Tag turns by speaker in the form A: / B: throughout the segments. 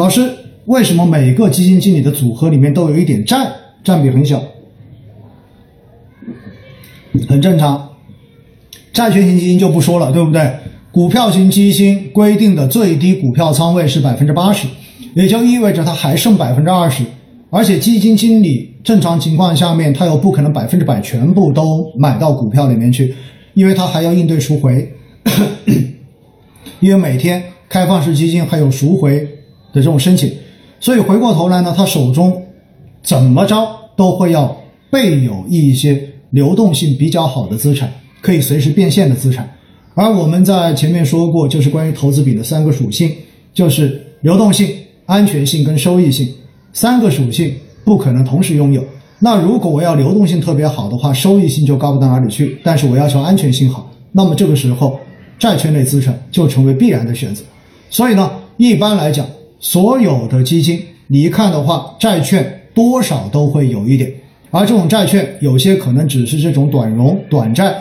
A: 老师，为什么每个基金经理的组合里面都有一点债，占比很小？很正常。债券型基金就不说了，对不对？股票型基金规定的最低股票仓位是百分之八十，也就意味着它还剩百分之二十。而且基金经理正常情况下面，他又不可能百分之百全部都买到股票里面去，因为他还要应对赎回，因为每天开放式基金还有赎回的这种申请，所以回过头来呢，他手中怎么着都会要备有一些流动性比较好的资产，可以随时变现的资产。而我们在前面说过，就是关于投资品的三个属性，就是流动性、安全性跟收益性。三个属性不可能同时拥有。那如果我要流动性特别好的话，收益性就高不到哪里去。但是我要求安全性好，那么这个时候债券类资产就成为必然的选择。所以呢，一般来讲，所有的基金你一看的话，债券多少都会有一点。而这种债券有些可能只是这种短融、短债，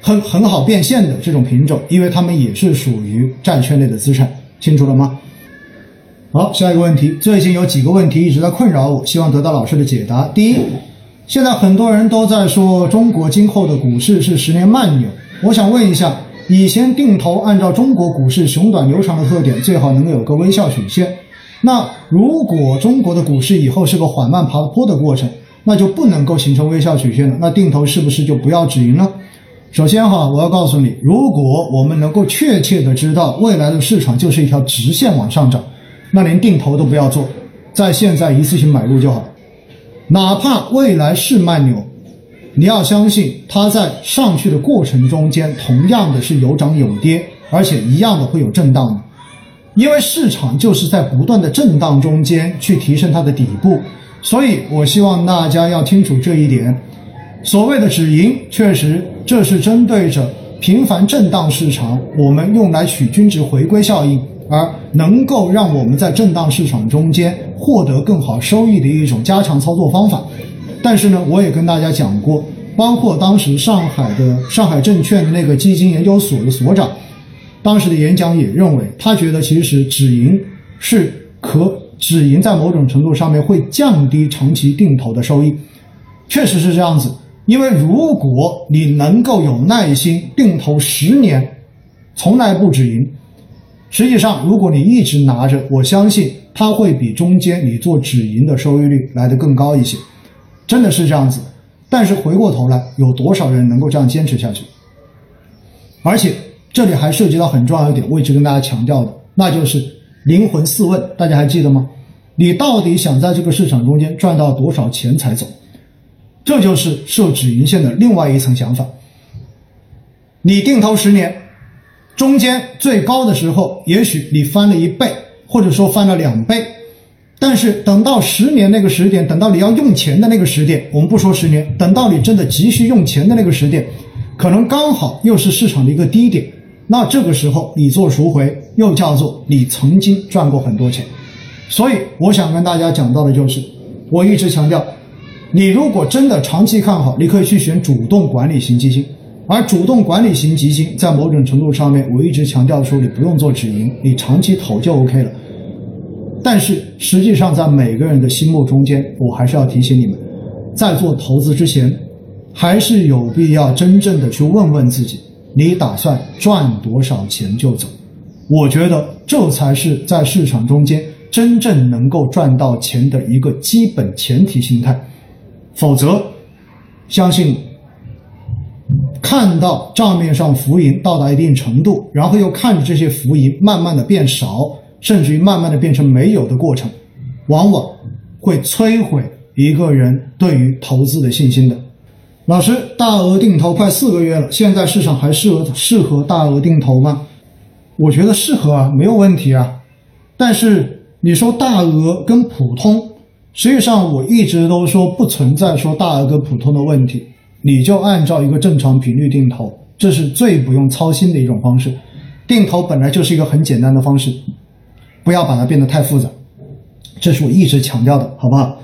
A: 很很好变现的这种品种，因为它们也是属于债券类的资产。清楚了吗？好，下一个问题，最近有几个问题一直在困扰我，希望得到老师的解答。第一，现在很多人都在说中国今后的股市是十年慢牛，我想问一下，以前定投按照中国股市熊短牛长的特点，最好能有个微笑曲线。那如果中国的股市以后是个缓慢爬坡的过程，那就不能够形成微笑曲线了。那定投是不是就不要止盈了？首先哈，我要告诉你，如果我们能够确切的知道未来的市场就是一条直线往上涨。那连定投都不要做，在现在一次性买入就好。哪怕未来是慢牛，你要相信它在上去的过程中间，同样的是有涨有跌，而且一样的会有震荡的。因为市场就是在不断的震荡中间去提升它的底部，所以我希望大家要清楚这一点。所谓的止盈，确实这是针对着频繁震荡市场，我们用来取均值回归效应。而能够让我们在震荡市场中间获得更好收益的一种加强操作方法。但是呢，我也跟大家讲过，包括当时上海的上海证券的那个基金研究所的所长，当时的演讲也认为，他觉得其实止盈是可止盈，在某种程度上面会降低长期定投的收益。确实是这样子，因为如果你能够有耐心定投十年，从来不止盈。实际上，如果你一直拿着，我相信它会比中间你做止盈的收益率来得更高一些，真的是这样子。但是回过头来，有多少人能够这样坚持下去？而且这里还涉及到很重要一点，我一直跟大家强调的，那就是灵魂四问，大家还记得吗？你到底想在这个市场中间赚到多少钱才走？这就是设止盈线的另外一层想法。你定投十年。中间最高的时候，也许你翻了一倍，或者说翻了两倍，但是等到十年那个时点，等到你要用钱的那个时点，我们不说十年，等到你真的急需用钱的那个时点，可能刚好又是市场的一个低点，那这个时候你做赎回，又叫做你曾经赚过很多钱。所以我想跟大家讲到的就是，我一直强调，你如果真的长期看好，你可以去选主动管理型基金。而主动管理型基金在某种程度上面，我一直强调说，你不用做止盈，你长期投就 OK 了。但是实际上，在每个人的心目中间，我还是要提醒你们，在做投资之前，还是有必要真正的去问问自己，你打算赚多少钱就走。我觉得这才是在市场中间真正能够赚到钱的一个基本前提心态。否则，相信。看到账面上浮盈到达一定程度，然后又看着这些浮盈慢慢的变少，甚至于慢慢的变成没有的过程，往往会摧毁一个人对于投资的信心的。老师，大额定投快四个月了，现在市场还适合适合大额定投吗？我觉得适合啊，没有问题啊。但是你说大额跟普通，实际上我一直都说不存在说大额跟普通的问题。你就按照一个正常频率定投，这是最不用操心的一种方式。定投本来就是一个很简单的方式，不要把它变得太复杂，这是我一直强调的，好不好？